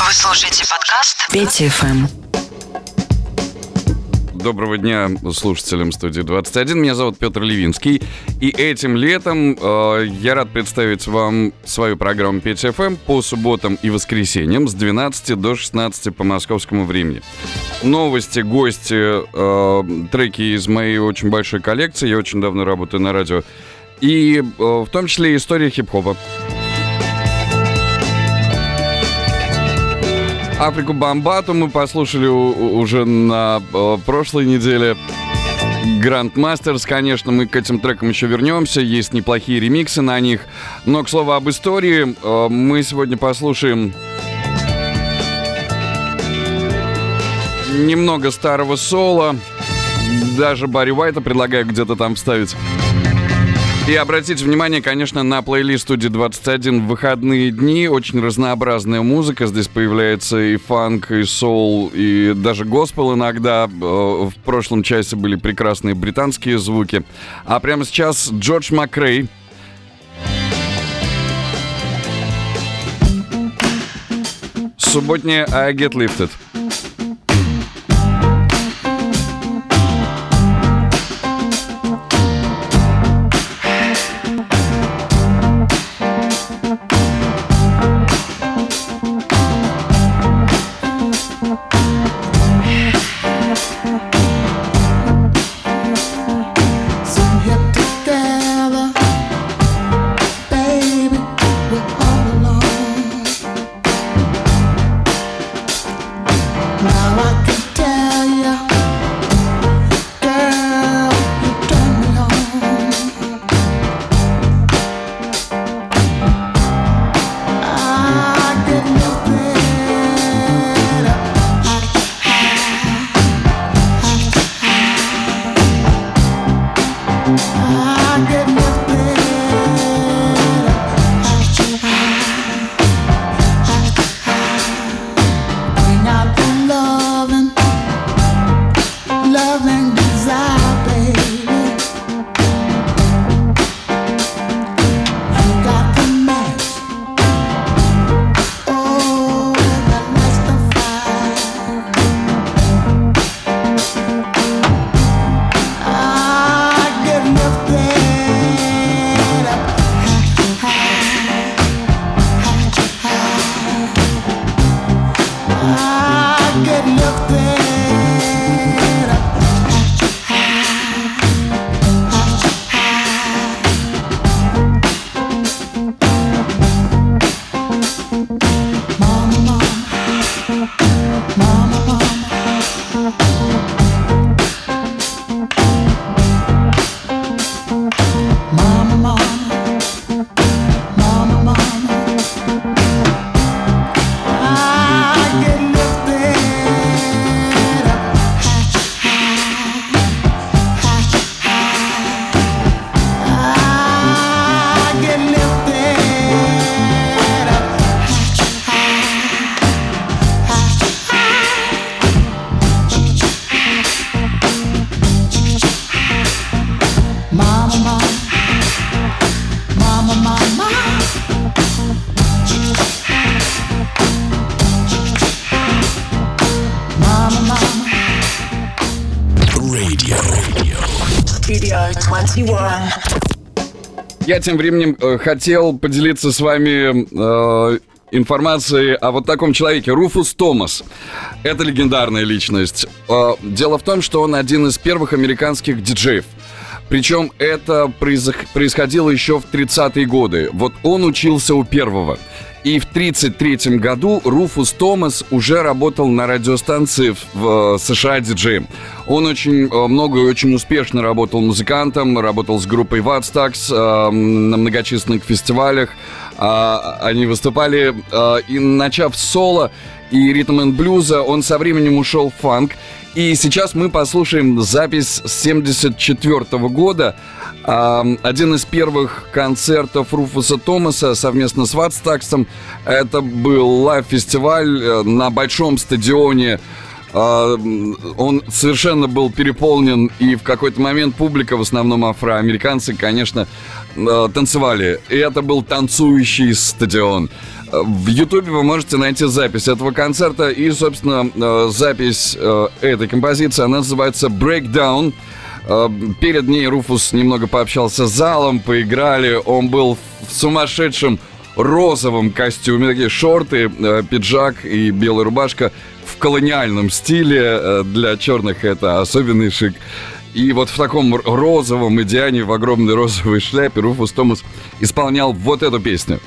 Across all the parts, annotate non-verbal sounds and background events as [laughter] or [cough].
Вы слушаете подкаст Пети ФМ. Доброго дня слушателям студии 21. Меня зовут Петр Левинский. И этим летом э, я рад представить вам свою программу Петя ФМ по субботам и воскресеньям с 12 до 16 по московскому времени. Новости, гости, э, треки из моей очень большой коллекции. Я очень давно работаю на радио. И э, в том числе история хип-хопа. Африку Бомбату мы послушали уже на э, прошлой неделе. Грандмастерс, конечно, мы к этим трекам еще вернемся. Есть неплохие ремиксы на них. Но, к слову об истории, э, мы сегодня послушаем немного старого соло. Даже Барри Уайта предлагаю где-то там вставить. И обратите внимание, конечно, на плейлист студии 21 в выходные дни. Очень разнообразная музыка. Здесь появляется и фанк, и соул, и даже госпел иногда. Э, в прошлом часе были прекрасные британские звуки. А прямо сейчас Джордж Макрей. Субботняя I Get Lifted. Тем временем э, хотел поделиться с вами э, информацией о вот таком человеке, Руфус Томас. Это легендарная личность. Э, дело в том, что он один из первых американских диджеев. Причем это происходило еще в 30-е годы. Вот он учился у первого. И в 1933 году Руфус Томас уже работал на радиостанции в э, США диджеем. Он очень э, много и очень успешно работал музыкантом, работал с группой Ватстакс э, на многочисленных фестивалях. А, они выступали, и начав с соула и ритм-н-блюза, он со временем ушел в фанк. И сейчас мы послушаем запись с 74 года один из первых концертов Руфуса Томаса совместно с Wattstax ом. Это был live -фестиваль э, на большом стадионе. Он совершенно был переполнен, и в какой-то момент публика, в основном афроамериканцы, конечно, э, танцевали. И это был танцующий стадион. В Ютубе вы можете найти запись этого концерта и, собственно, э, запись э, этой композиции, она называется «Breakdown». Э, перед ней Руфус немного пообщался с залом, поиграли. Он был в сумасшедшем розовом костюме, такие шорты, пиджак и белая рубашка в колониальном стиле. Для черных это особенный шик. И вот в таком розовом идеане, в огромной розовой шляпе Руфус Томас исполнял вот эту песню.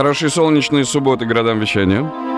Хорошей солнечной субботы городам вещания.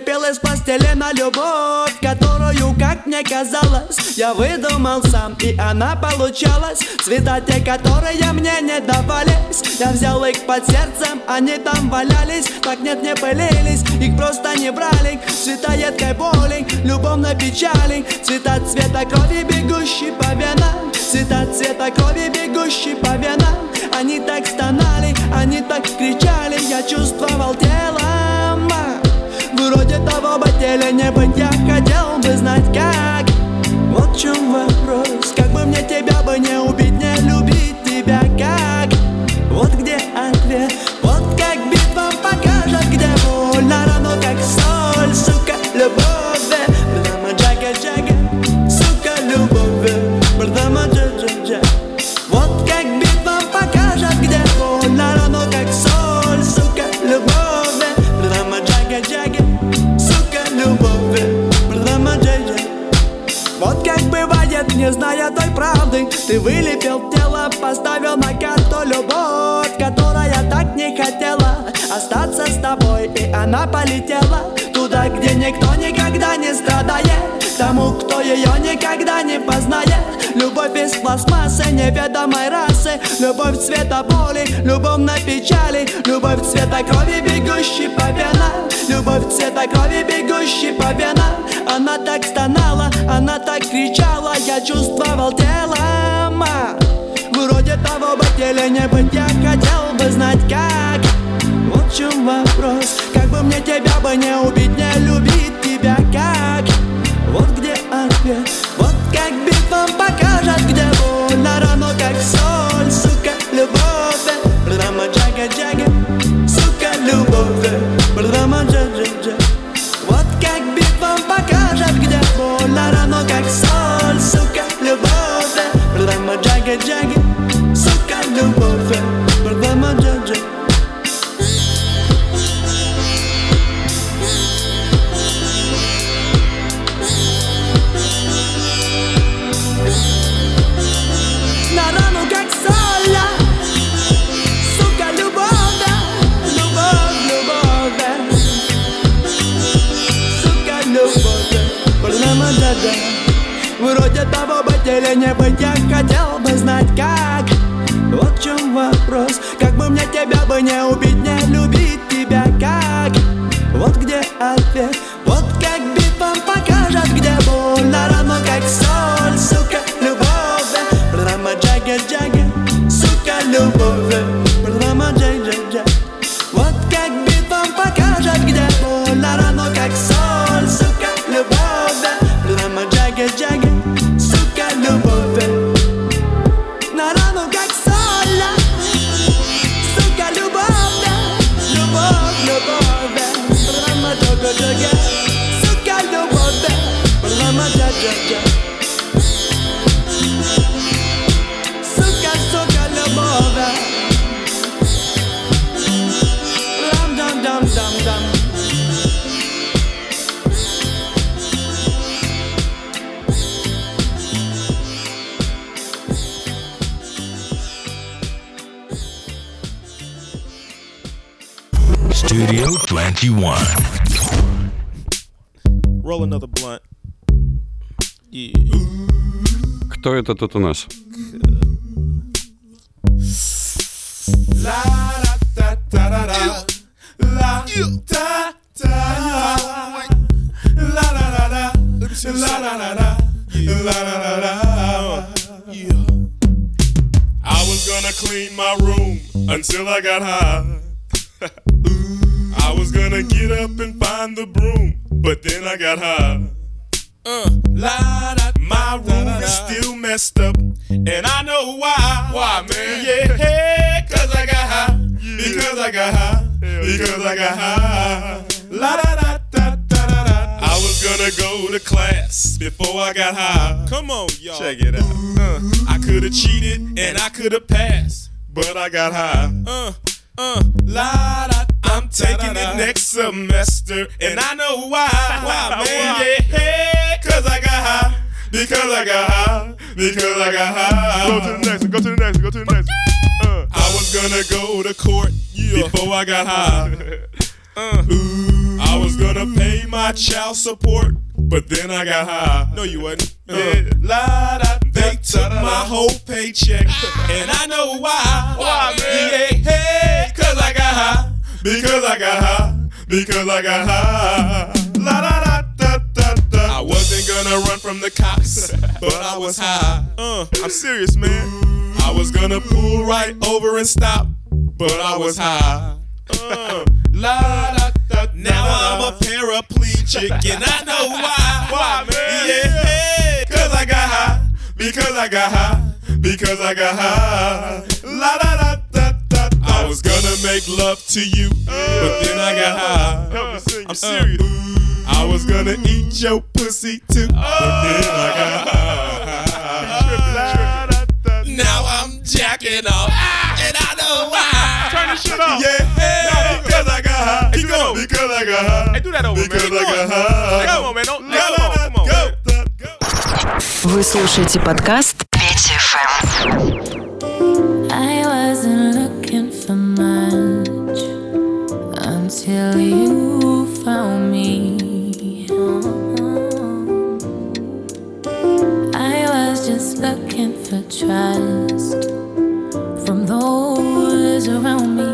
Лепил из пластилина любовь Которую, как мне казалось, я выдумал сам И она получалась. Цвета те, которые мне не давались. Я взял их под сердцем, они там валялись. Так нет, не пылились, их просто не брали. Цвета едкой боли, любовной печали Цвета цвета крови, бегущей по венам. Цвета цвета крови, бегущей по венам. Они так стонали, они так кричали. Я чувствовал Вроде того бы теле не быть. Я хотел бы знать как. Вот в чем вопрос. Как бы мне тебя бы не убить остаться с тобой И она полетела туда, где никто никогда не страдает. Тому, кто ее никогда не познает. Любовь из пластмассы неведомой расы. Любовь цвета боли, любовь на печали. Любовь цвета крови, бегущей по венам. Любовь цвета крови, бегущей по венам. Она так стонала, она так кричала. Я чувствовал телом Вроде того бы теле не быть Я хотел бы знать как чем вопрос. Как бы мне тебя бы не убить Не любить тебя как? Вот где ответ. Вот как битва покажет Где больно равно как соль. Сука, любовь. Брама джага джага. Сука, любовь. Брама джага джага Вот как битва покажет Где больно равно как соль. Сука, любовь. Брама джага джага прямо да Вроде того бы теле не быть Я хотел бы знать как. Вот в чем вопрос. Как бы мне тебя бы не убить Не любить тебя как. Вот где ответ. Вот как битва покажет Где больно равно как соль Сука, Studio 21. Roll another blunt. Yeah. Кто это тут у нас? La da da da da. La da da. La la la la. La la la la. La la la la. Yeah. I was gonna clean my room until I got high. [laughs] I was gonna get up and find the broom, but then I got high. Uh, la, da, my room is still messed up, and I know why. Why, man? Yeah, cause I got high. Because I got high. Because I got high. La da da da da da da. I was gonna go to class before I got high. Come on, y'all. Check it out. Uh, I could have cheated and I could have passed, but I got high. Uh, uh, la da. I'm taking it next semester, and I know why. Why, [laughs] man? Yeah, cause I got high. Because I got high. Because I got high. Go to the next one. Go to the next one. Go to the next one. Uh, I was gonna go to court. Yeah. before I got high. [laughs] Uh, I was gonna pay my child support, but then I got high. No, you wasn't. Uh, la, da, they took my whole paycheck, and I know why. Why, man? Yeah, hey, cause I got high. Because I got high. Because I got high. Gonna run from the cops, [laughs] but I was high. Uh, I'm serious, man. I was gonna pull right over and stop, but I was high. Uh, la da da. Now I'm a paraplegic, [laughs] and I know why. Why, man? Yeah, cause I got high. Because I got high. Because I got high. La da da da da. I was gonna make love to you, but then I got high. I'm serious. I was gonna eat your pussy too, but then I got high. Now I'm jacking off, and I know why. Turn this shit off. Yeah, because I got high. Hey, that over. Because I got high. Hey, do that over, Because man. I got high. Come on, man. Don't, La, come la, on, come on, go. Вы слушаете подкаст Петя ФМ. I wasn't looking for much until you for trust from those around me.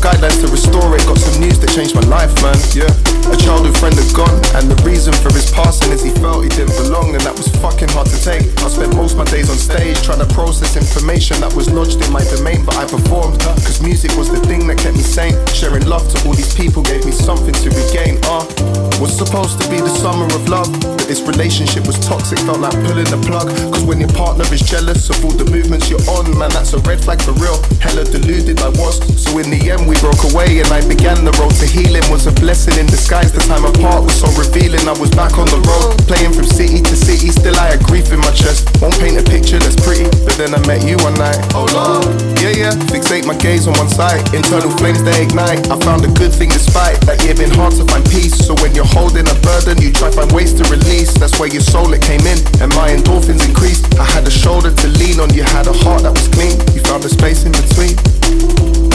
Guidelines to restore it, got some news that changed my life, man. Yeah, a childhood friend had gone, and the reason for his passing is he felt he didn't belong, and that was fucking hard to take. I spent most my days on stage trying to process information that was lodged in my domain, but I performed, cause music was the thing that kept me sane. Sharing love to all these people gave me something to regain. Ah, was supposed to be the summer of love, but this relationship was toxic, felt like pulling the plug. Cause when your partner is jealous of all the movements you're on, man, that's a red flag for real. Hella deluded I was. So in the end, we broke away, and I began the road to healing. Was a blessing in disguise. The time apart was so revealing. I was back on the road, playing from city to city. Still, I had grief in my chest. Won't paint a picture that's pretty, but then I met you one night. Oh Lord, yeah, yeah. Fixate my gaze on one side. Internal flames they ignite. I found a good thing despite that year been hard to find peace. So when you're holding a burden, you try find ways to release. That's where your soul it came in, and my endorphins increased. I had a shoulder to lean on. You had a heart that was clean. You found a space in between.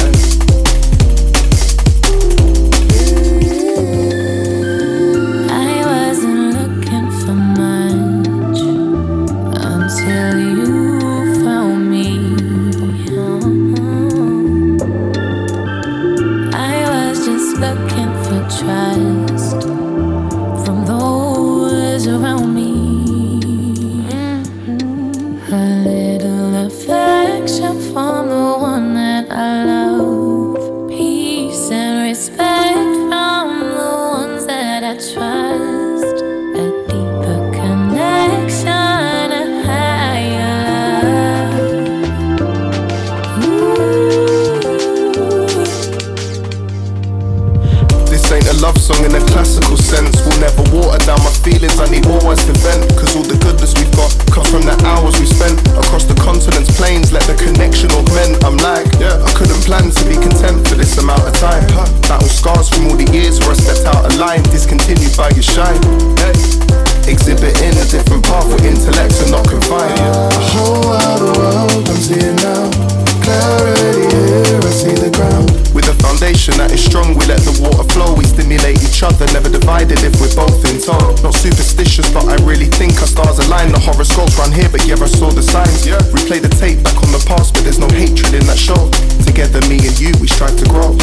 Yeah, I saw the signs. Yeah. Replay the tape back on the past, but there's no hatred in that show. Together, me and you, we strive to grow.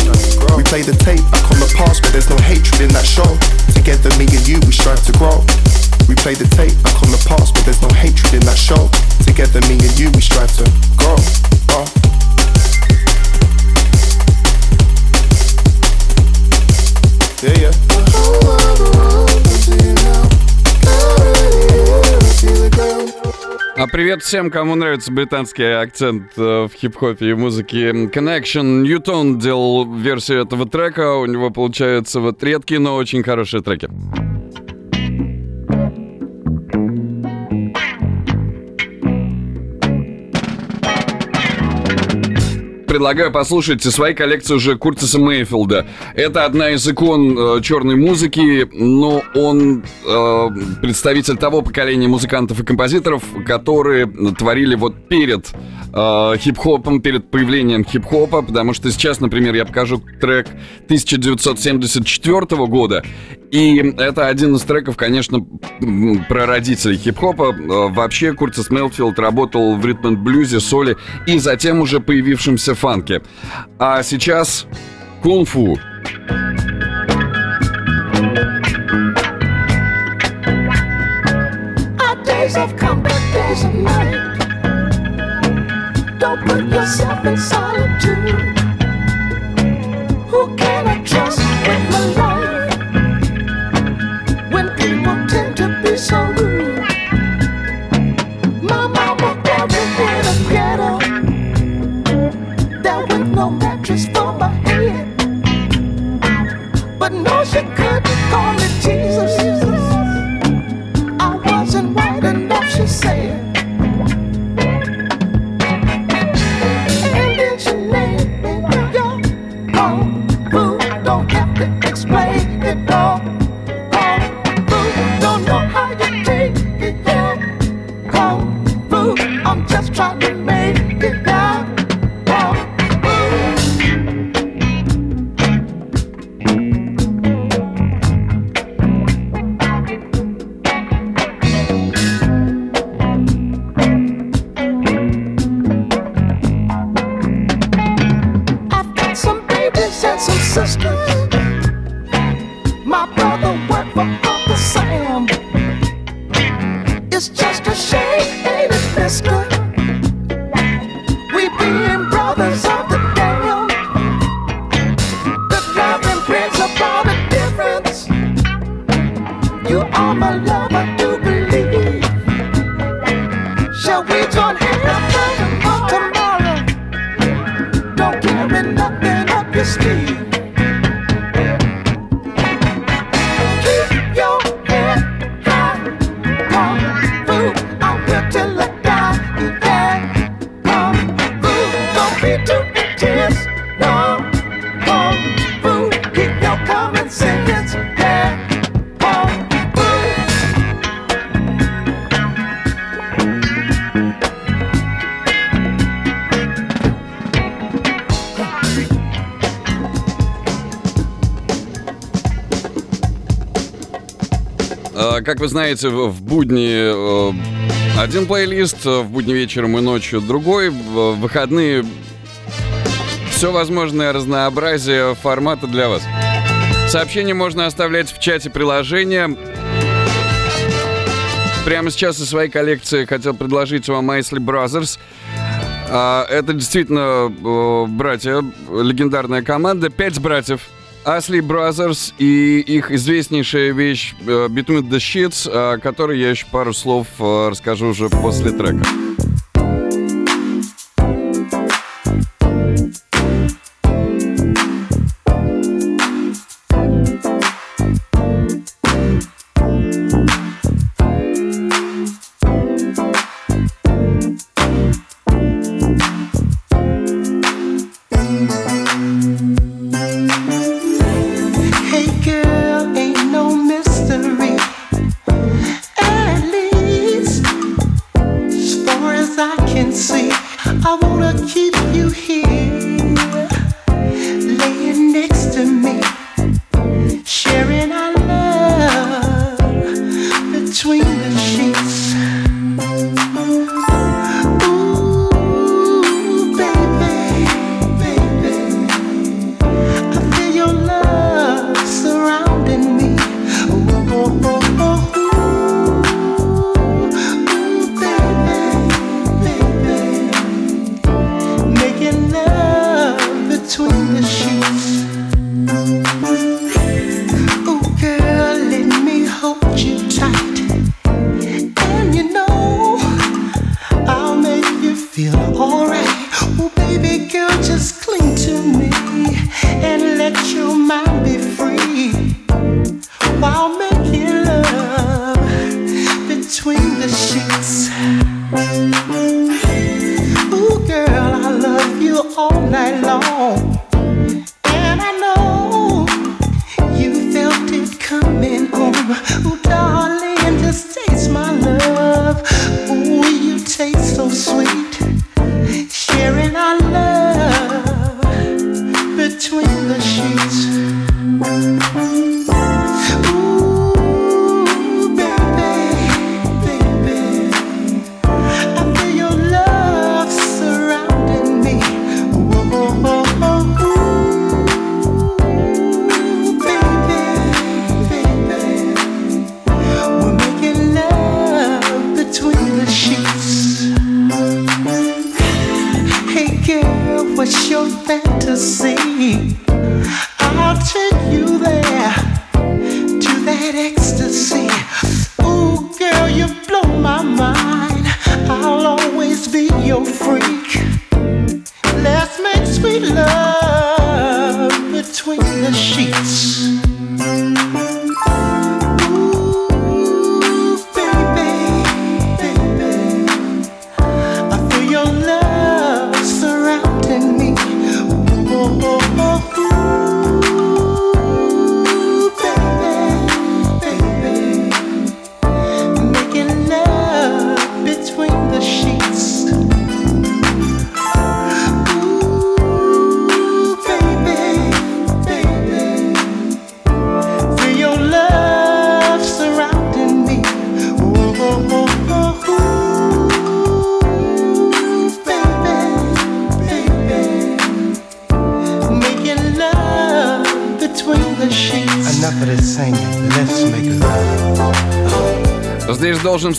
We play the tape back on the past, but there's no hatred in that show. Together, me and you, we strive to grow. We play the tape back on the past, but there's no hatred in that show. Together, me and you, we strive to grow. grow. Привет всем, кому нравится британский акцент э, в хип-хопе и музыке. Connection Newton делал версию этого трека. У него получаются вот редкие, но очень хорошие треки. Предлагаю послушать своей коллекции уже Куртиса Мейфилда. Это одна из икон э, черной музыки, но он э, представитель того поколения музыкантов и композиторов, которые творили вот перед э, хип-хопом, перед появлением хип-хопа, потому что сейчас, например, я покажу трек 1974 года, и это один из треков, конечно, про родителей хип-хопа. Э, вообще Куртис Мелфилд работал в ритм-блюзе, соли и затем уже появившемся фанке. А сейчас кунг-фу. Don't put yourself in solitude. We join tomorrow? Don't carry nothing up your sleeve. Как вы знаете, в будни э, один плейлист, э, в будни вечером и ночью другой, в выходные все возможное разнообразие формата для вас. Сообщения можно оставлять в чате приложения. Прямо сейчас из своей коллекции хотел предложить вам Айсли Brothers. А, Это действительно э, братья, легендарная команда, пять братьев. Асли Brothers и их известнейшая вещь э, Between the Sheets, о которой я еще пару слов э, расскажу уже после трека.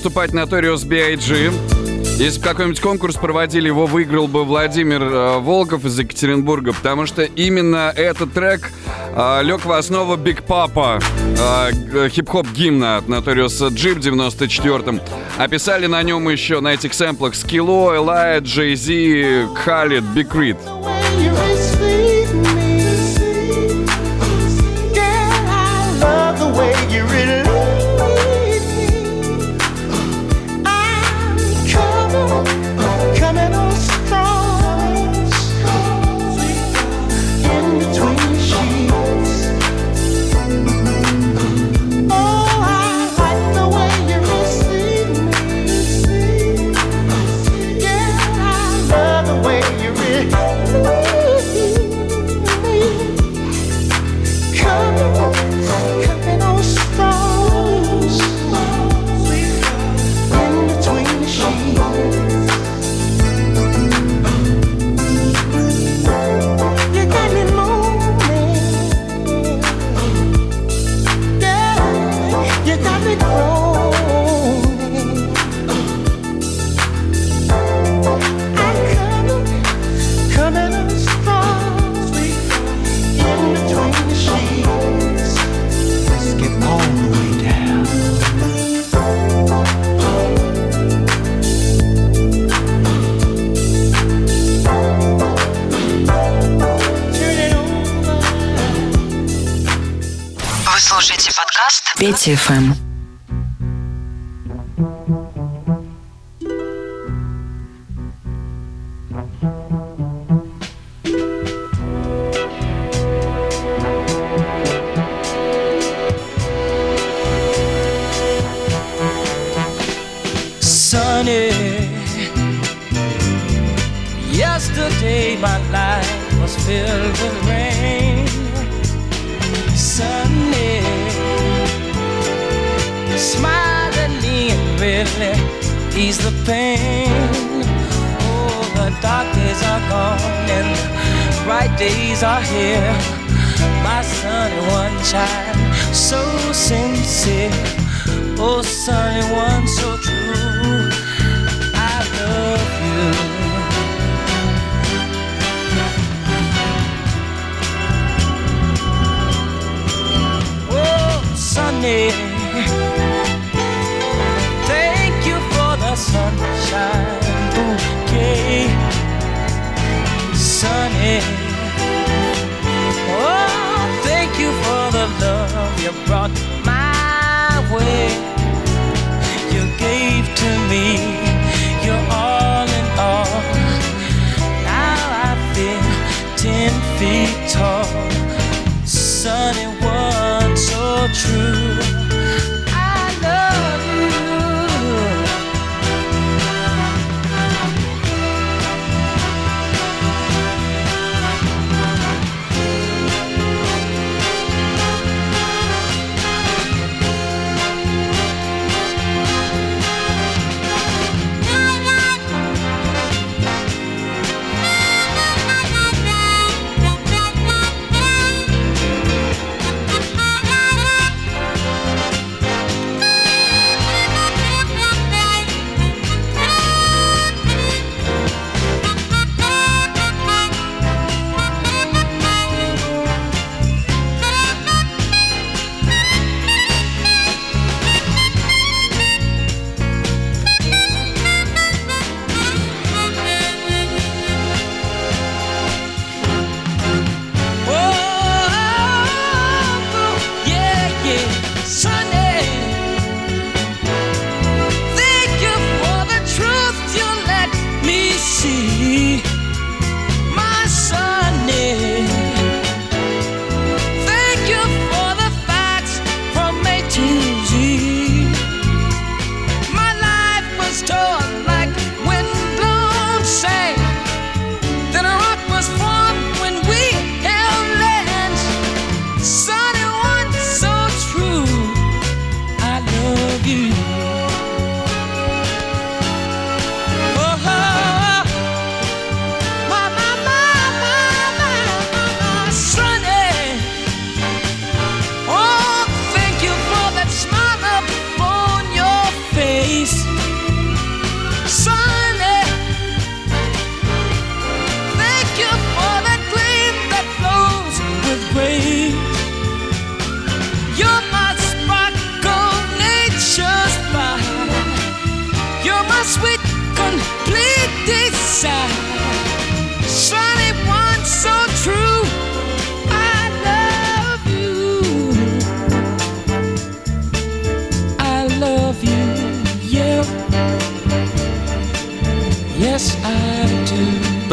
выступать Notorious B.I.G. Если бы какой-нибудь конкурс проводили, его выиграл бы Владимир э, Волков из Екатеринбурга, потому что именно этот трек э, лег в основу Big Poppa, э, э, хип-хоп гимна от Notorious Джип в 94-м. А писали на нем еще, на этих сэмплах, Skee-Lo, Aaliyah, Jay-Z, Khaled, Big K.R.I.T.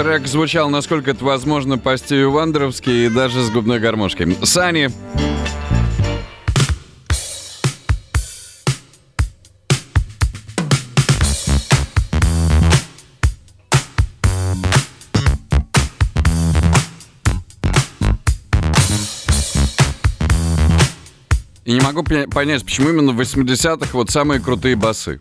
Трек звучал, насколько это возможно, по Стиве Вандеровски и даже с губной гармошкой. Сани, И не могу понять, почему именно в 80-х вот самые крутые басы.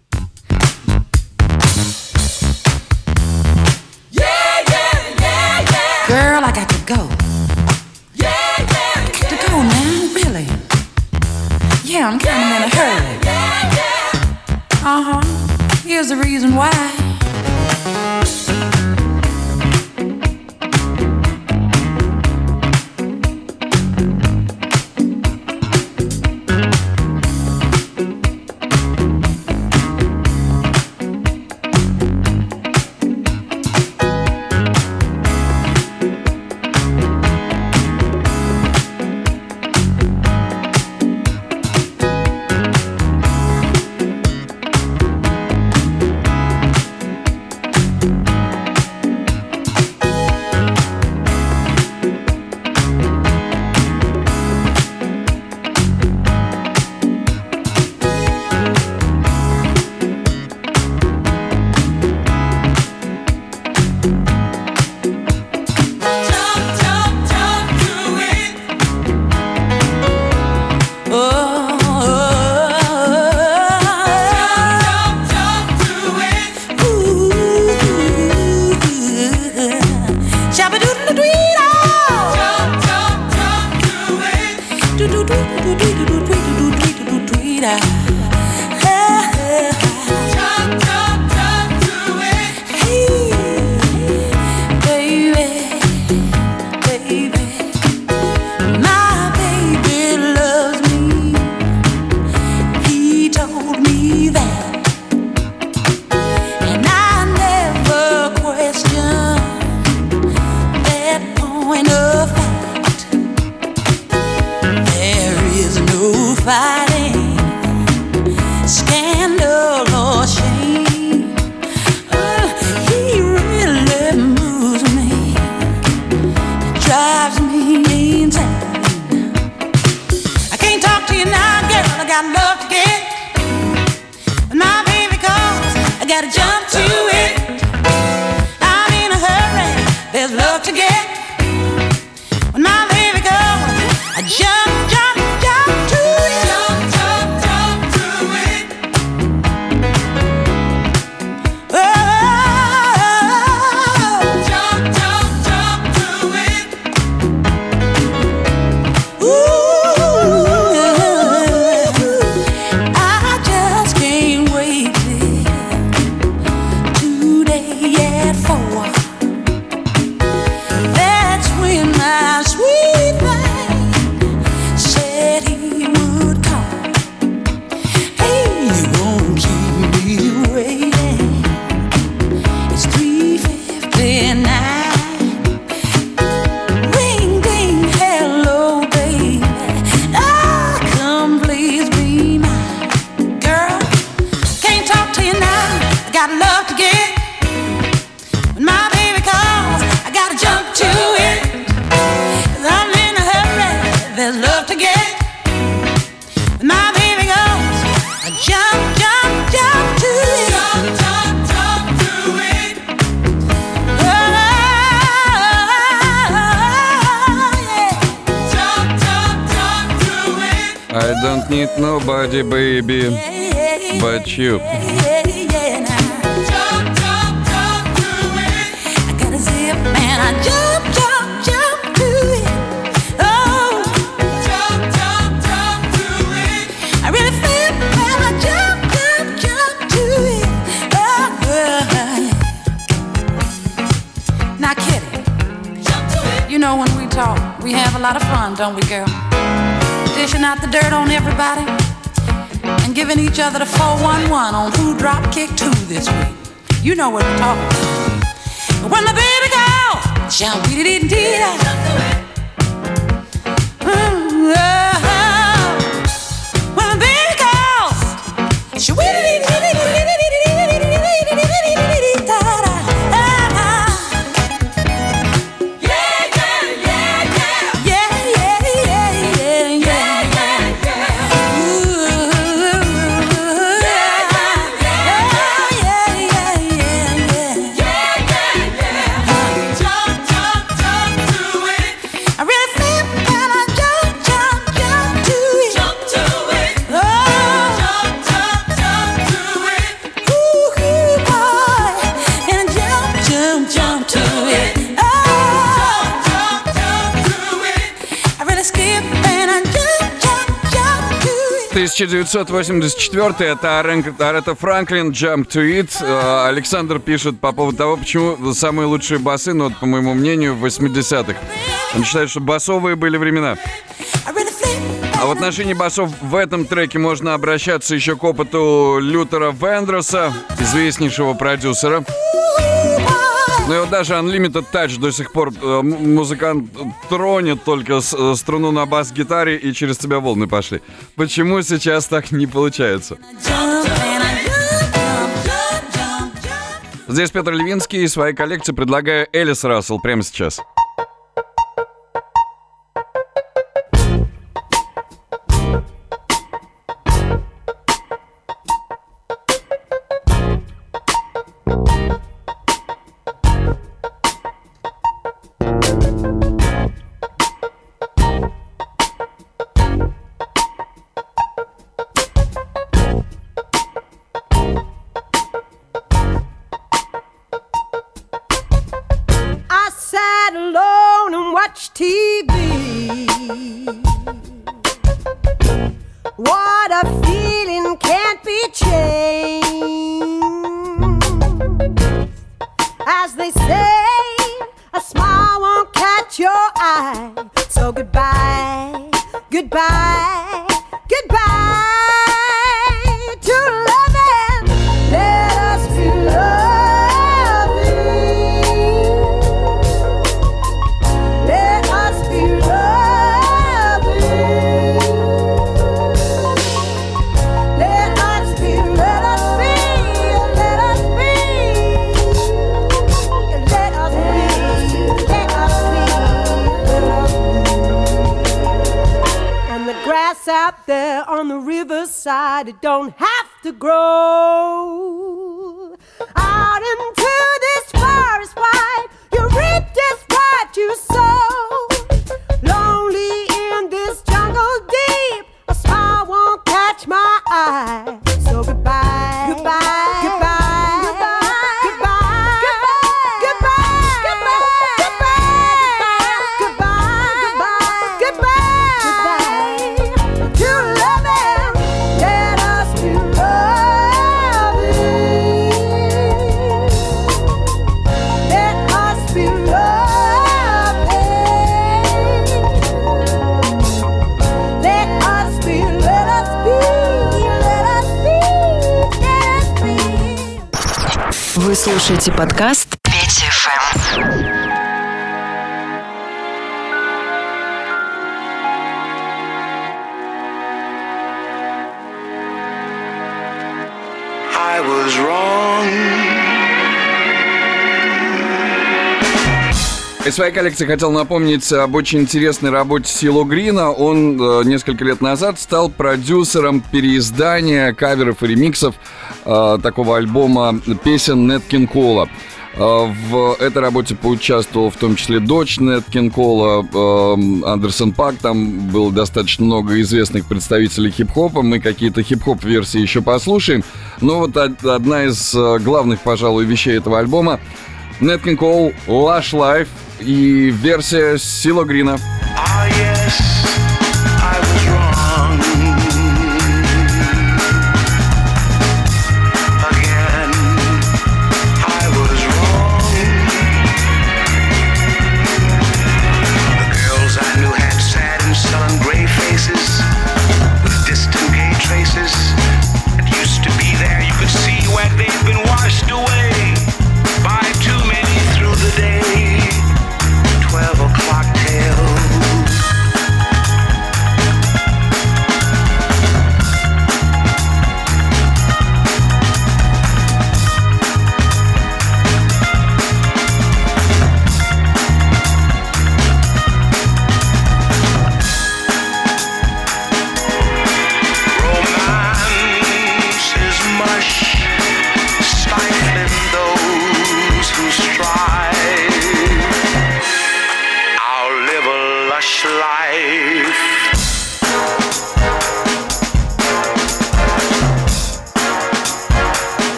here's the reason why. better jump to it. I'm in a hurry, there's love to get. When my baby I jump, jump. Cube. kick two this week. You know what I'm talking about. When the baby go. 1984 это Арета Франклин Jump to It. Э, Александр пишет по поводу того, почему самые лучшие басы, ну, вот, по моему мнению, в 80-х. Он считает, что басовые были времена. А в отношении басов в этом треке можно обращаться еще к опыту Лютера Вендроса, известнейшего продюсера. Ну и вот даже Unlimited Touch до сих пор э, музыкант тронет только с- э, струну на бас-гитаре и через тебя волны пошли. Почему сейчас так не получается? Здесь Петр Левинский и своей коллекции предлагаю Элис Рассел прямо сейчас. Своей коллекции хотел напомнить об очень интересной работе Силу Грина. Он э, несколько лет назад стал продюсером переиздания каверов и ремиксов э, такого альбома песен Нет Кинг-Кола. Э, В этой работе поучаствовал в том числе дочь Нет Кинг-Кола, э, Андерсон Пак. Там было достаточно много известных представителей хип-хопа. Мы какие-то хип-хоп-версии еще послушаем. Но вот од- одна из э, главных, пожалуй, вещей этого альбома Нет Кинг Кол, Lush Life и версия Сила Грина.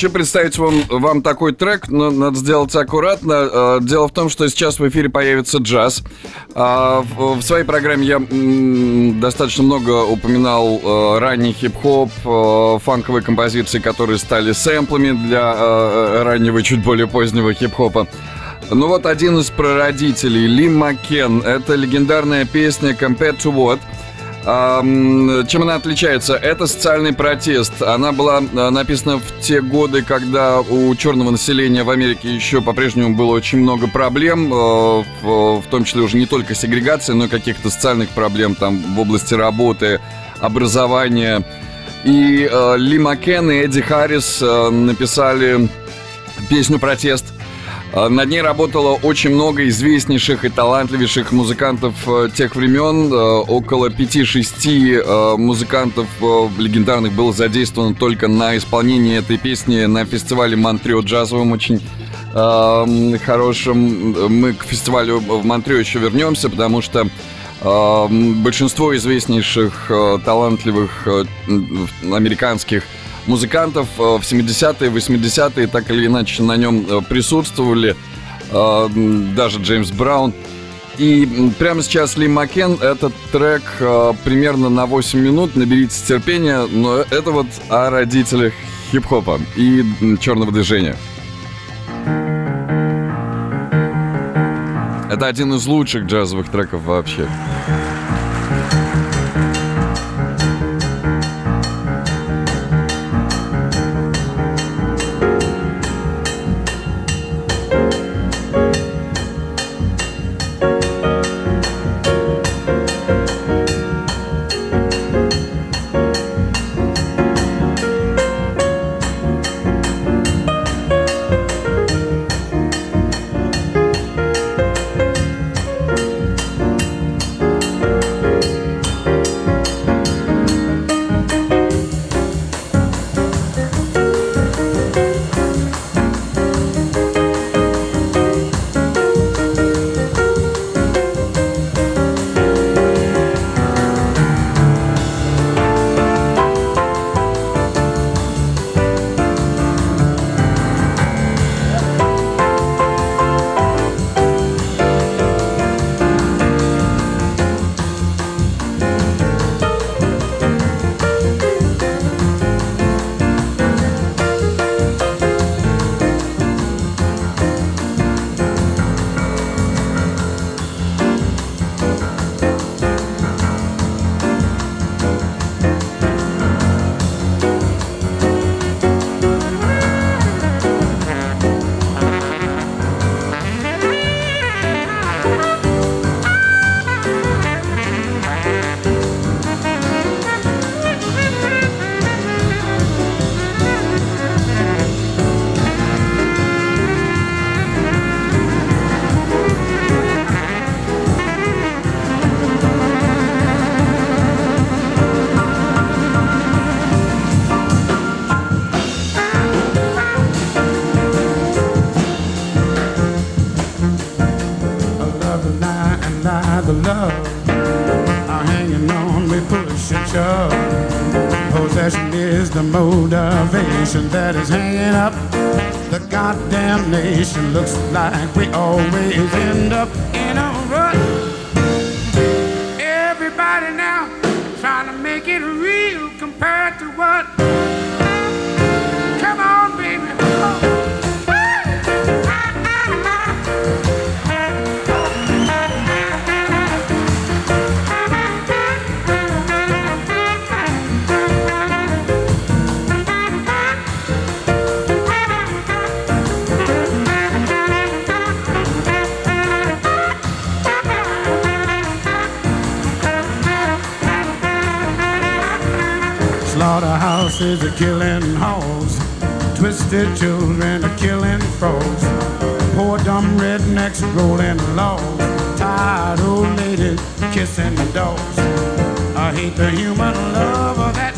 Хочу представить вам, вам такой трек, но надо сделать аккуратно. Э, Дело в том, что сейчас в эфире появится джаз. А, В своей программе я достаточно много упоминал э, ранний хип-хоп, э, фанковые композиции, которые стали сэмплами для раннего, чуть более позднего хип-хопа. Ну вот один из прародителей, Ли Макен. Это легендарная песня «Compared to What?». Чем она отличается? Это социальный протест. Она была а, написана в те годы, когда у черного населения в Америке еще по-прежнему было очень много проблем, э, в, том числе уже не только сегрегации, но и каких-то социальных проблем там в области работы, образования. И э, Ли Макен и Эдди Харрис э, написали песню «Протест». А, Над ней работало очень много известнейших и талантливейших музыкантов э, тех времен. Э, Около 5-6 э, музыкантов э, легендарных было задействовано только на исполнении этой песни на фестивале Монтрео джазовом очень э, хорошем. Мы к фестивалю в Монтрео еще вернемся, потому что э, большинство известнейших э, талантливых э, американских музыкантов э, в 70-е, 80-е так или иначе на нем э, присутствовали. Э, Даже Джеймс Браун. И прямо сейчас Ли Макен, этот трек примерно на 8 минут, наберитесь терпения, но это вот о родителях хип-хопа и черного движения. Это один из лучших джазовых треков вообще. That is hanging up. The goddamn nation looks like we always Slaughterhouses are killing hogs. Twisted children are killing frogs. Poor dumb rednecks rolling logs. Tired old ladies kissing dogs. I hate the human love of that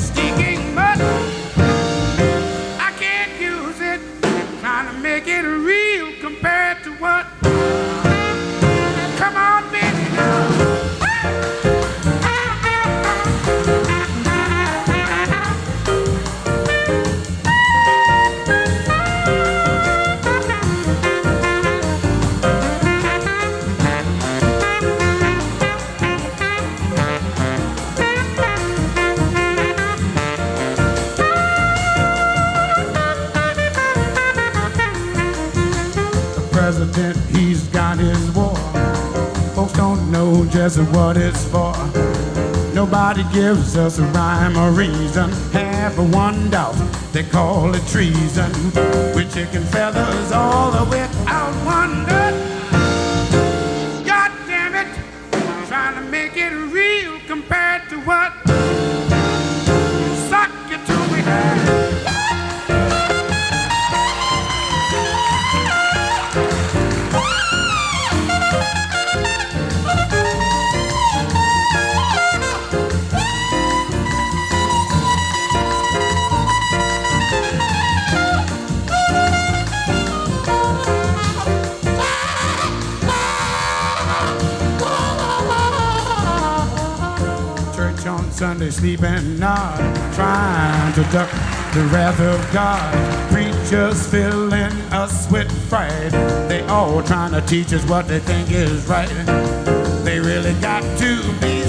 what it's for. Nobody gives us a rhyme or reason. Half of one doubt, they call it treason. With chicken feathers all the way out wonder. Sunday, sleeping not, trying to duck the wrath of God. Preachers filling us with fright. They all trying to teach us what they think is right. They really got to be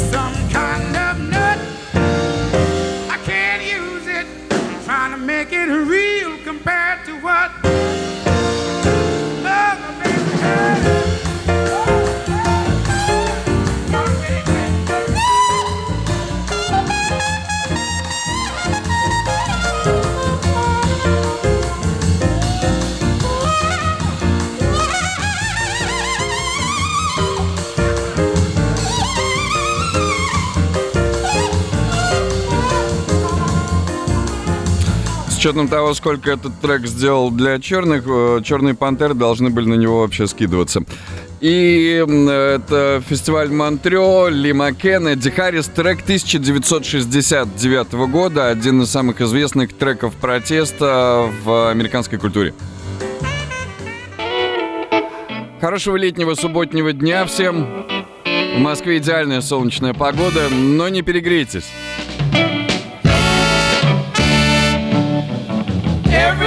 учетом того, сколько этот трек сделал для черных, э, черные пантеры должны были на него вообще скидываться. И это фестиваль Монтрео, Ли Макен, Эдди Харрис, трек 1969 года, один из самых известных треков протеста в американской культуре. Хорошего летнего субботнего дня всем. В Москве идеальная солнечная погода, но не перегрейтесь. Every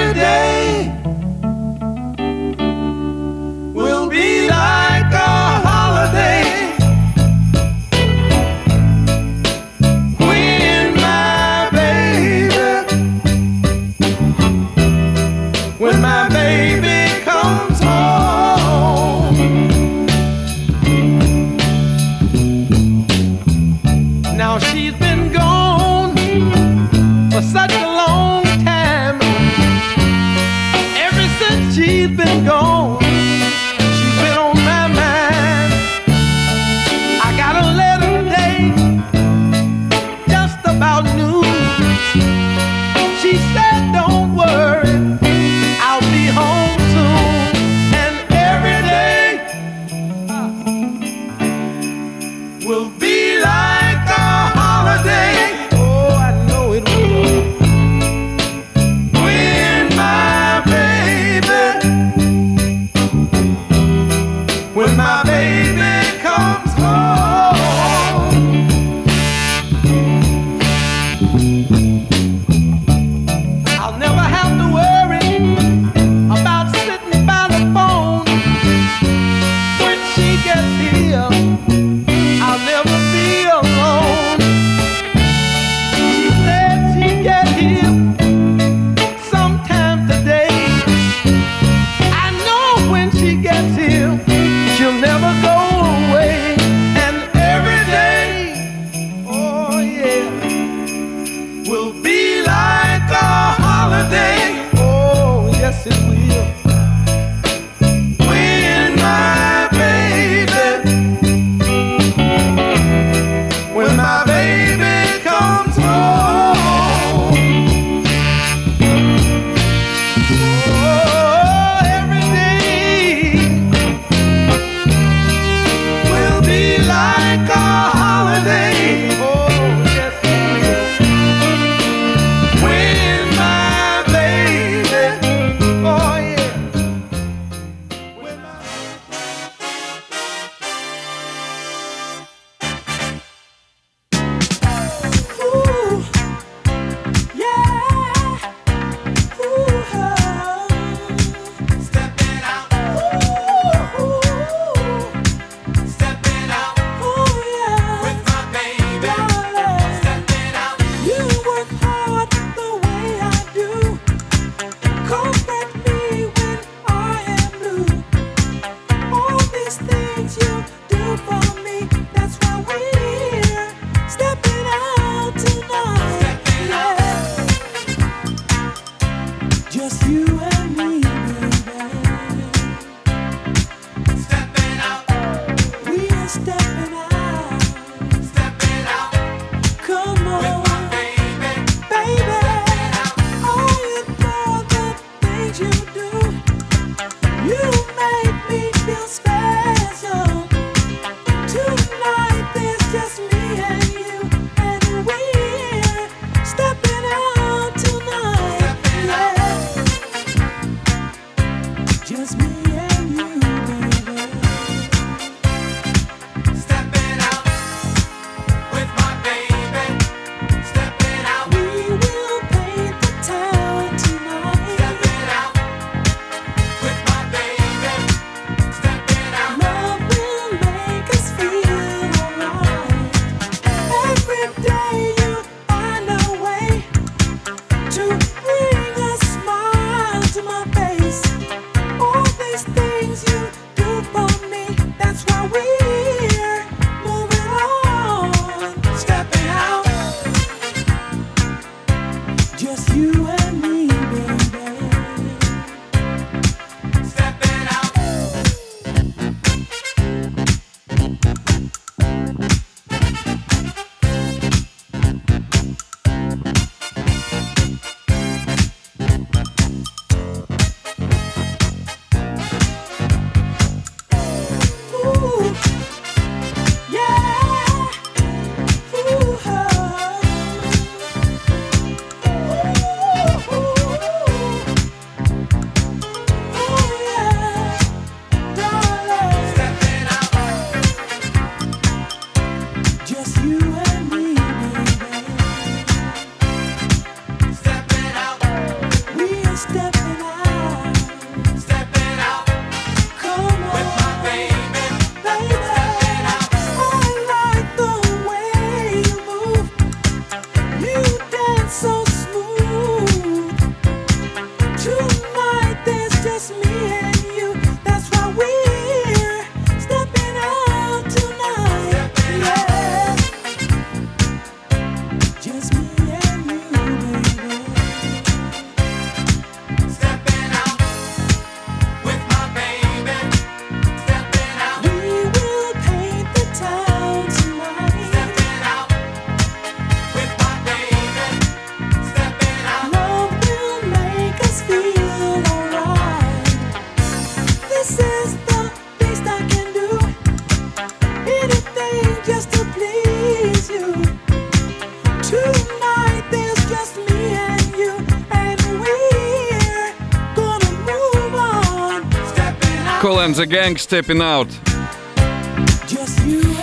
the Gang Stepping Out.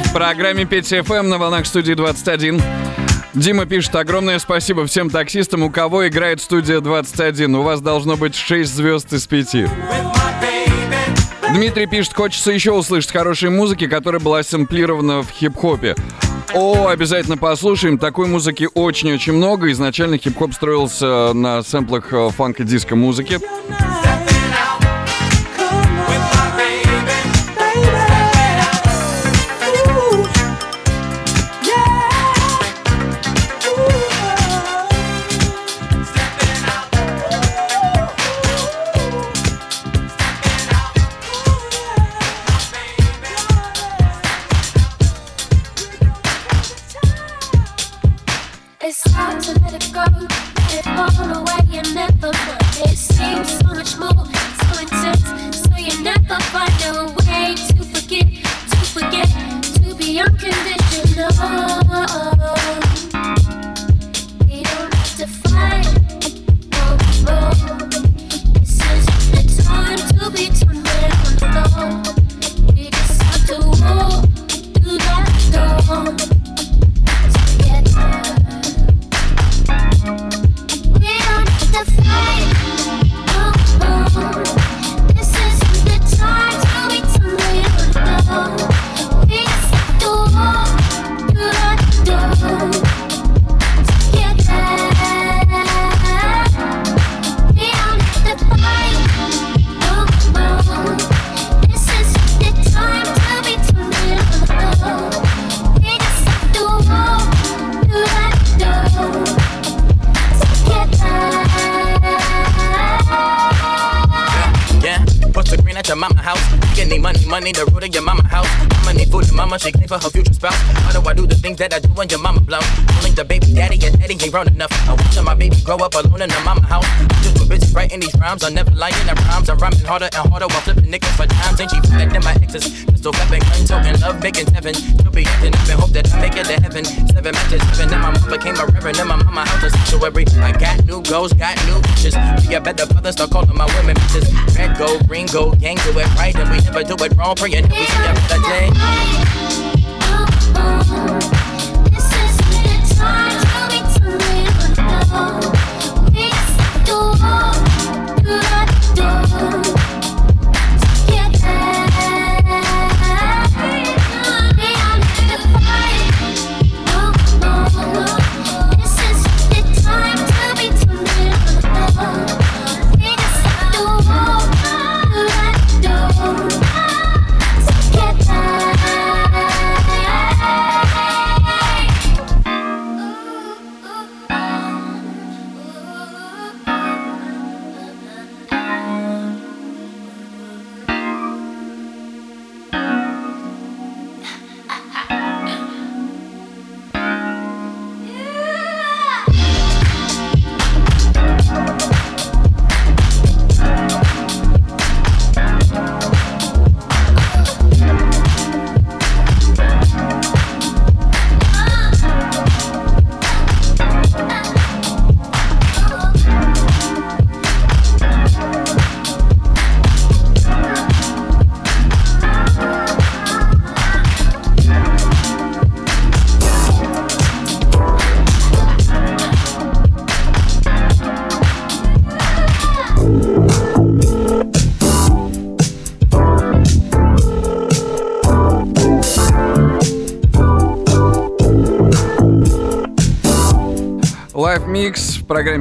В программе Петя ФМ эм на волнах студии 21. Дима пишет, огромное спасибо всем таксистам, у кого играет студия 21. У вас должно быть 6 звезд из 5. Дмитрий пишет, хочется еще услышать хорошей музыки, которая была сэмплирована в хип-хопе. О, обязательно послушаем. Такой музыки очень-очень много. Изначально хип-хоп строился на сэмплах э, фанка-диско музыки. Grown enough. I watch my baby grow up alone in the mama house. Just too busy writing these rhymes, I'm never lying. The rhymes I'm rhyming harder and harder while flipping niggas for times. Ain't she than my exes? Pistol weapon, gun toting, love making heaven. She'll be acting up and hope that I make it to heaven. Seven matches, seven, and my mom became a reverend. In my mama house, a sanctuary. I got new goals, got new bitches. Be a better father, start calling my women bitches. Red gold, green gold, gang do it right, and we never do it wrong. Praying that we see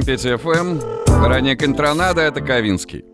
Петя ФМ. Ранее Контранада, это Ковинский.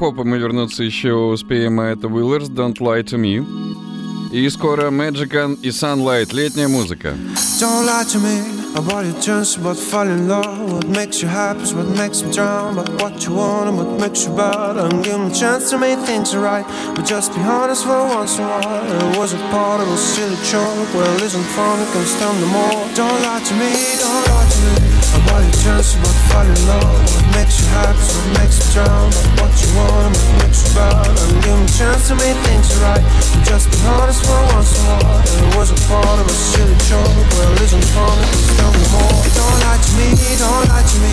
Хип-хопа мы вернуться еще успеем, а это Willers, Don't Lie To Me. И скоро Magican и Sunlight, летняя музыка. Don't lie to me about your chance, about falling in love. What makes you happy is what makes me drown. But what you want and what makes you bad. And give me a chance to make things right. But just be honest for once in a while. It was a part of a silly joke. Well, isn't fun, it can stand no more. Don't lie to me, don't lie to me. About your chance, about falling in love. What makes you happy is what makes you drown. But you bad. Give me a chance to make things right. But just be honest for once in a while. It was a part of a silly joke. Well, isn't fun, it can stand no more. Don't lie to me, don't lie to me.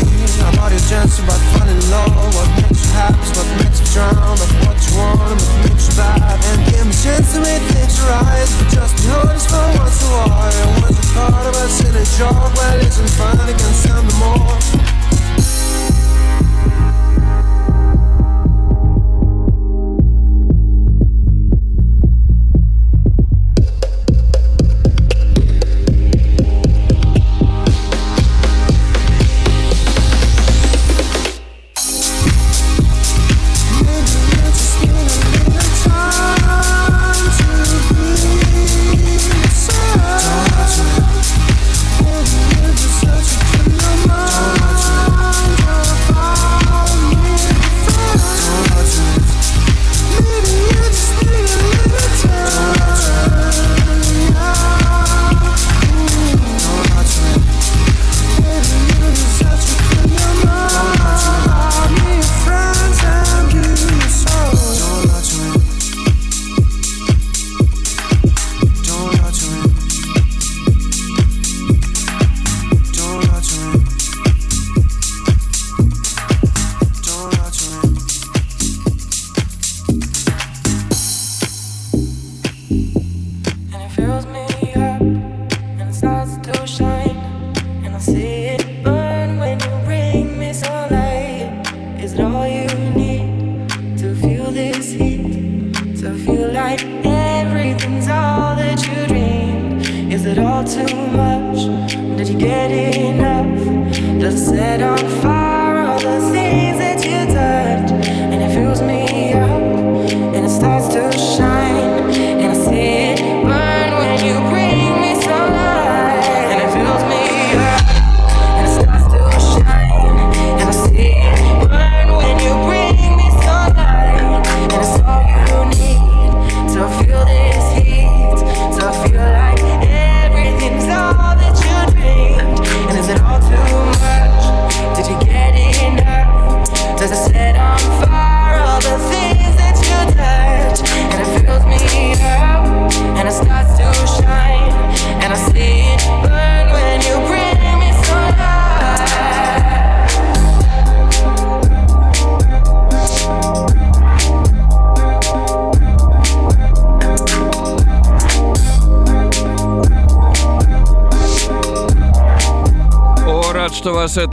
About your chance, about in love. What makes you happy what makes you drown. But what you want and what makes you. And give me a chance to make things right. But just be honest for once in a while. It was a part of a silly joke. Well, isn't fun, it can no more.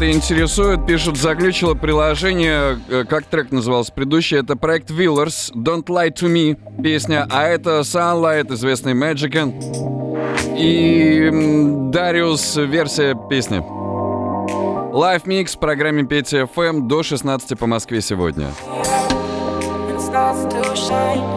Это интересует. Пишут, заглючило приложение. Э, Как трек назывался предыдущий? Это проект Willers, Don't Lie To Me песня. А это Sunlight, известный Magican. И Дариус версия песни. Live Mix в программе Петя FM до 16 по Москве сегодня. it.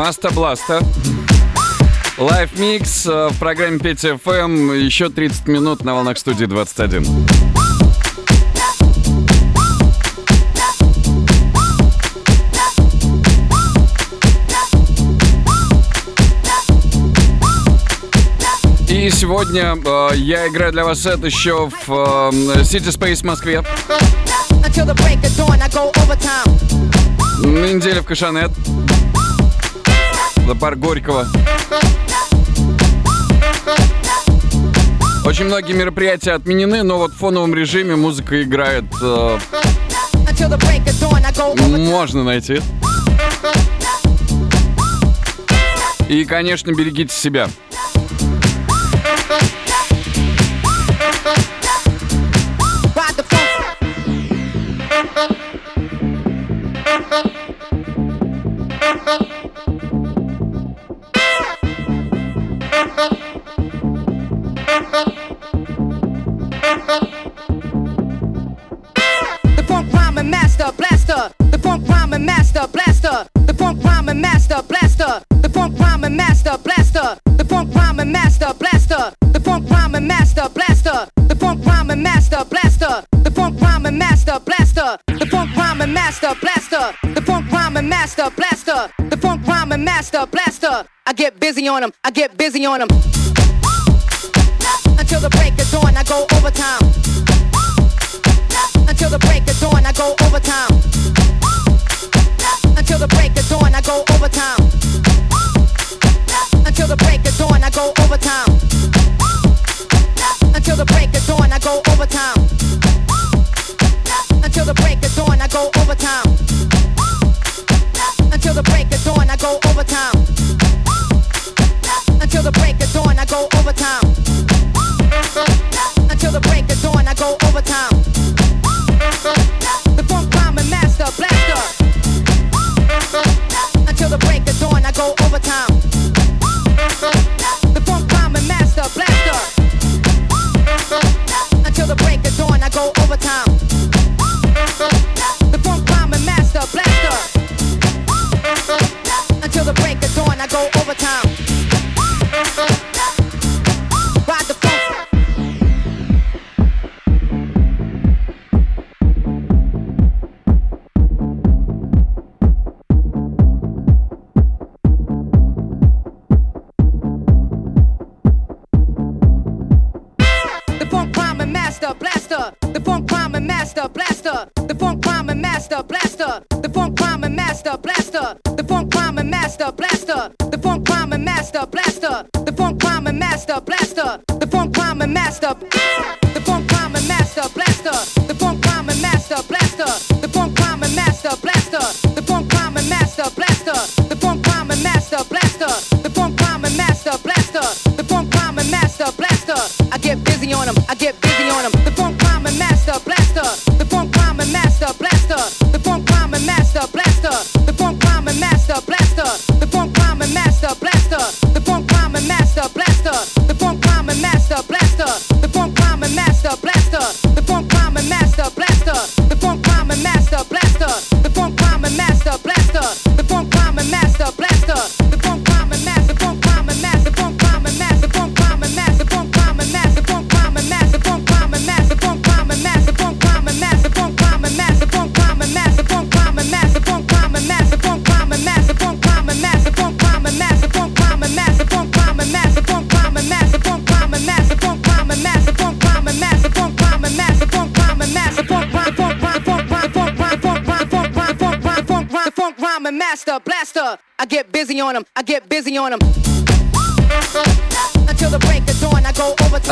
Master Blaster. Live mix э, в программе Петя FM. Эм. Еще 30 минут на волнах студии 21. И сегодня э, я играю для вас сет еще в э, City Space в Москве. Неделя в Кашанет. За бар Горького. Очень многие мероприятия отменены, но вот в фоновом режиме музыка играет. Э, можно найти. И, конечно, берегите себя. on them, I get busy on them. Until the break of dawn, I go overtime.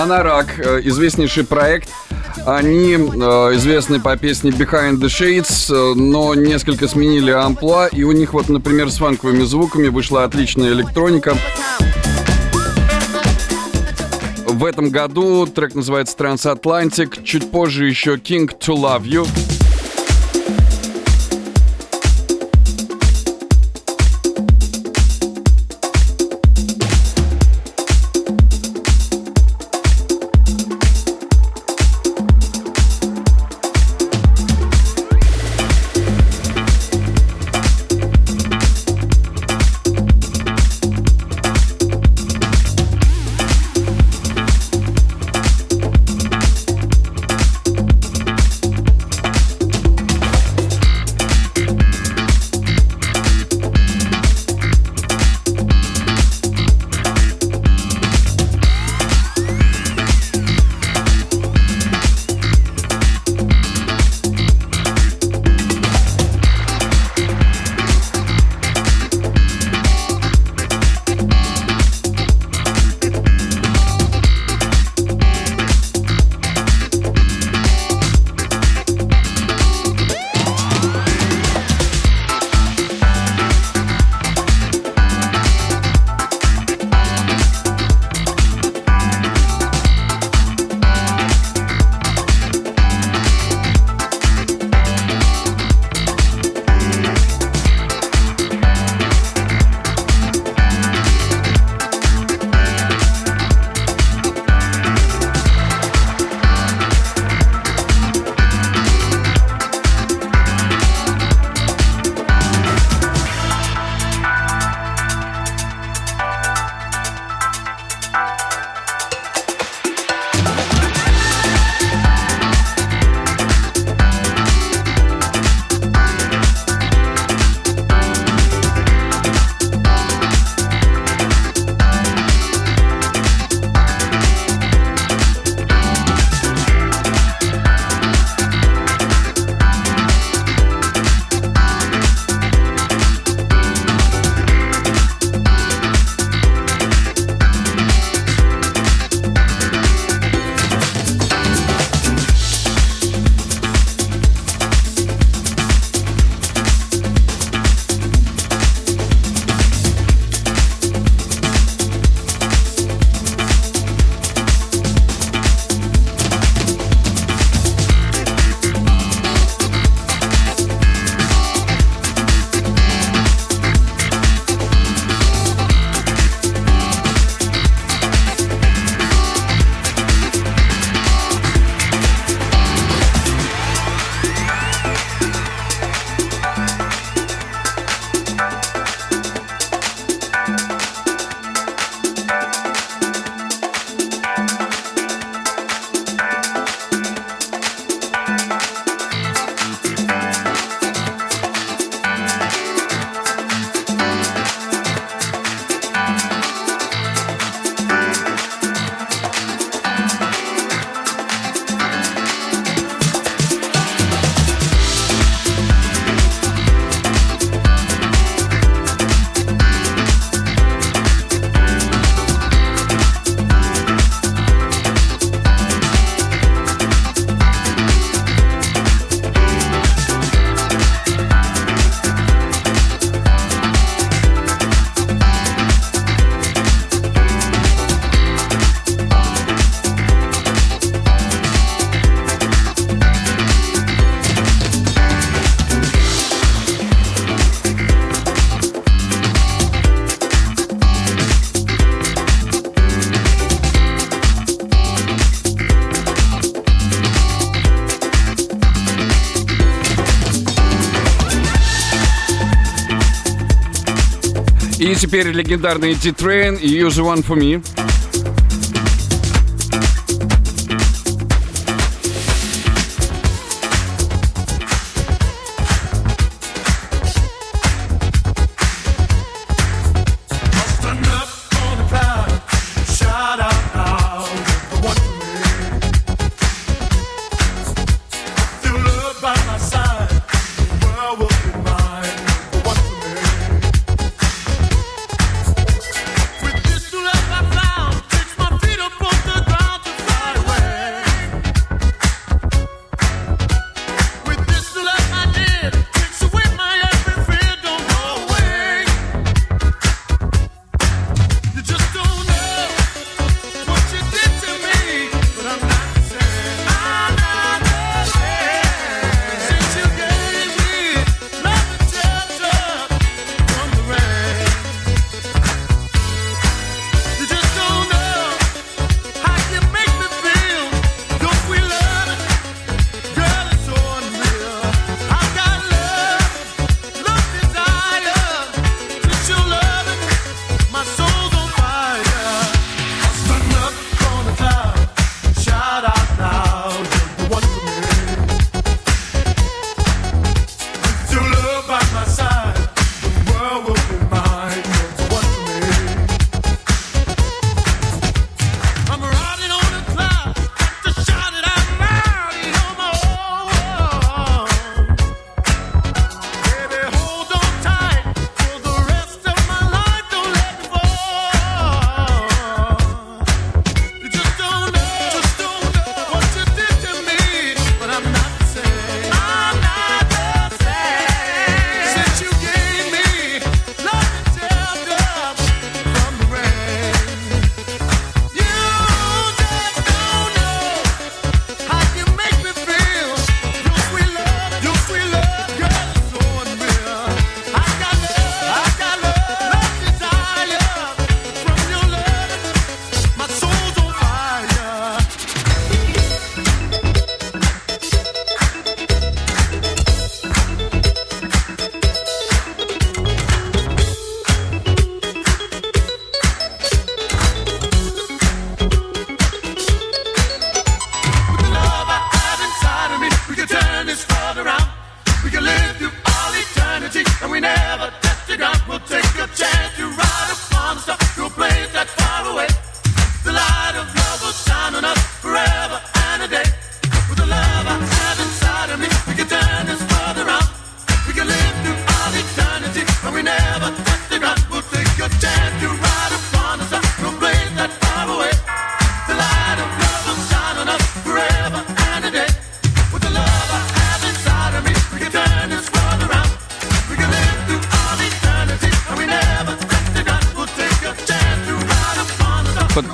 Анарак, э, известнейший проект. Они э, известны по песне Behind the Shades, э, но несколько сменили амплуа, и у них вот, например, с фанковыми звуками вышла отличная электроника. В этом году трек называется «Transatlantic», чуть позже еще «King to Love You». теперь легендарные D-Train и Use One For Me.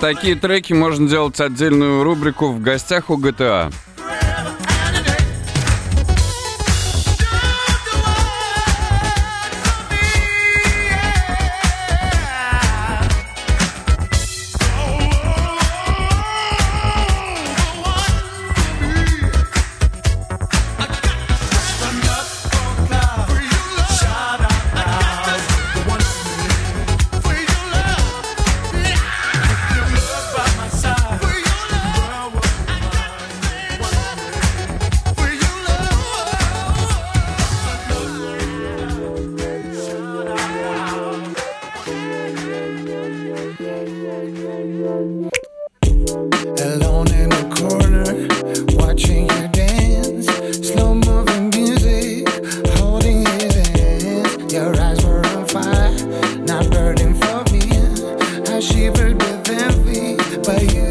такие треки можно делать отдельную рубрику в гостях у GTA. I shivered with envy by you.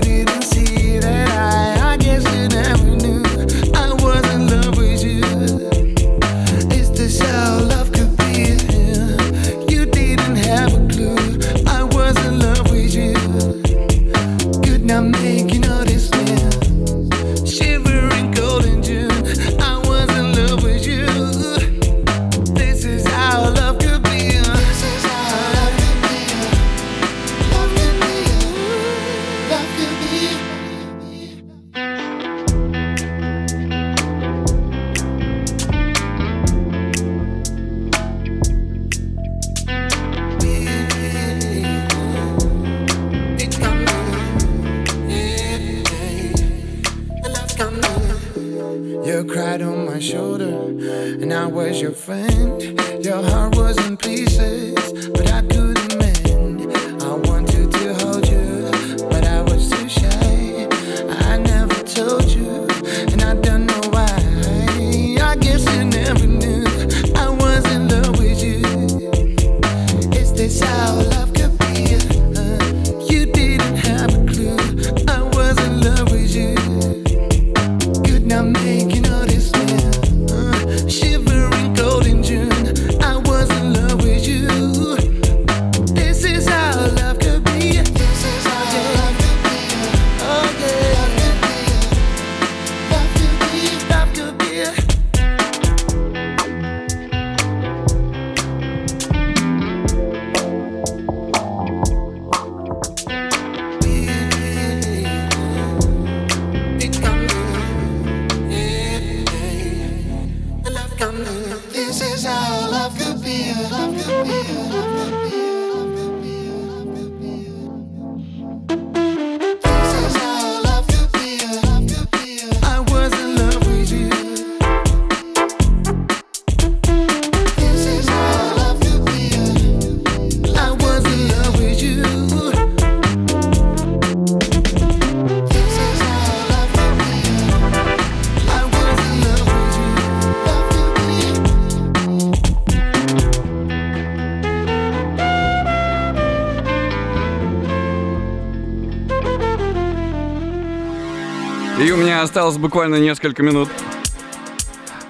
Осталось буквально несколько минут.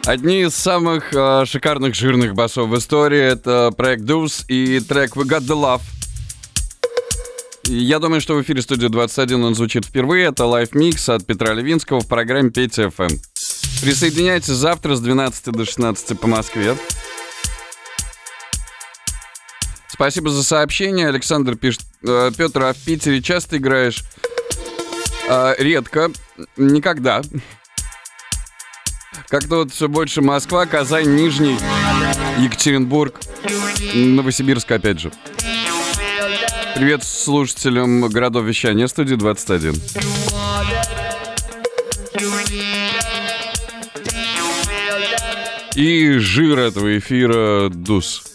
Одни из самых э, шикарных жирных басов в истории это проект Deuce и трек We Got The Love. Я думаю, что в эфире студии 21 он звучит впервые. Это live mix от Петра Левинского в программе Петя FM. Присоединяйтесь завтра с 12 до 16 по Москве. Спасибо за сообщение. Александр пишет, «Э, Петр, а в Питере часто играешь? «А, редко, никогда. Как-то вот все больше Москва, Казань, Нижний, Екатеринбург, Новосибирск опять же. Привет слушателям городов вещания студии 21. И жир этого эфира Дус.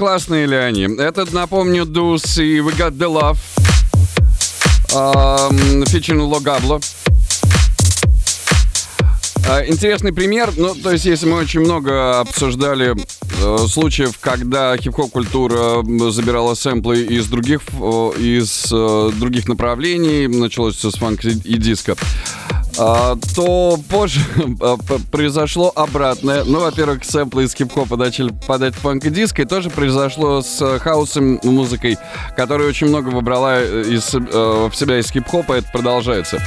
классные ли они? Этот, напомню, Дус и We Got The Love. Эм, Фичин Логабло. Интересный пример, ну, то есть, если мы очень много обсуждали э, случаев, когда хип-хоп культура забирала сэмплы из других, э, из э, других направлений, началось все с фанк и диска. А, то позже [laughs] а, произошло обратное. Ну, во-первых, сэмплы из хип-хопа начали попадать фанк и диско, и тоже произошло с э, хаосом музыкой, которая очень много выбрала э, из, э, в себя из хип-хопа, это продолжается.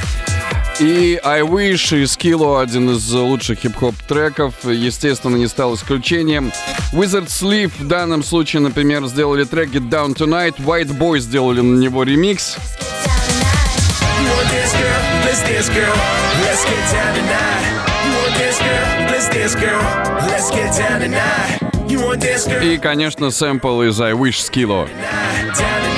И I Wish, и Skillo, один из лучших хип-хоп треков, естественно, не стал исключением. Wizard Sleep в данном случае, например, сделали трек Get Down Tonight, White Boy сделали на него ремикс. Down Let's dance, girl. Let's get down tonight. You want dance, girl? Let's dance, girl. Let's get down tonight. You want dance, girl? И, конечно, сэмпл из I Wish Skillo. Down tonight.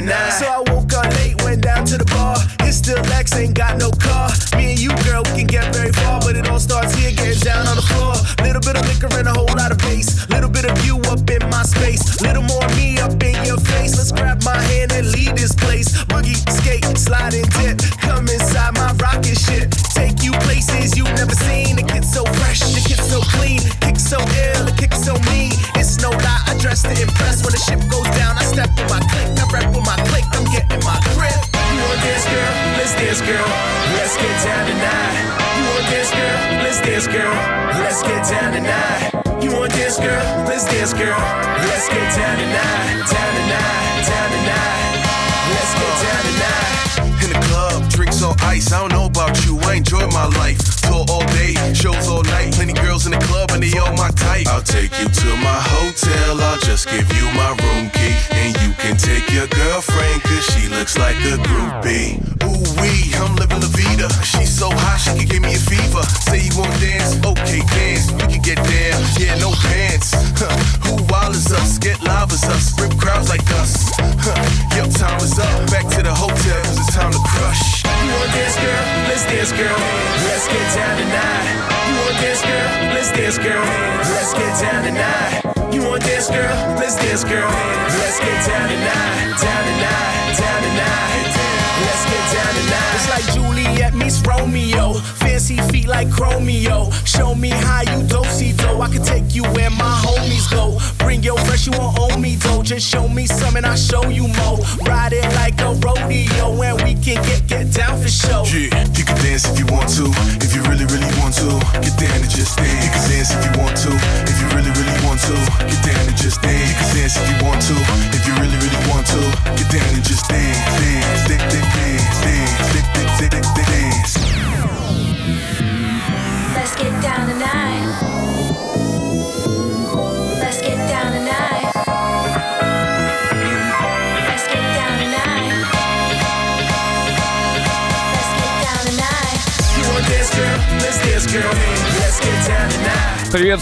49. So I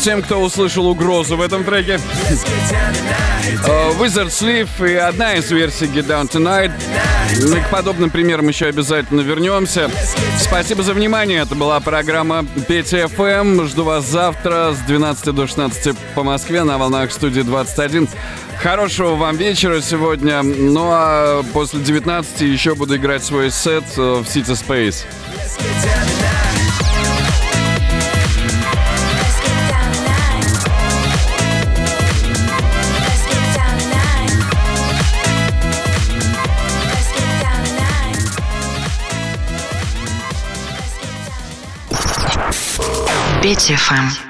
всем, кто услышал угрозу в этом треке. Uh, Wizard Sleeve и одна из версий Get Down Tonight. Ну и к подобным примерам еще обязательно вернемся. Спасибо за внимание. Это была программа PTFM. Жду вас завтра с 12 до 16 по Москве на волнах студии 21. Хорошего вам вечера сегодня. Ну а после 19 еще буду играть свой сет э, в City Space. Петя ФМ.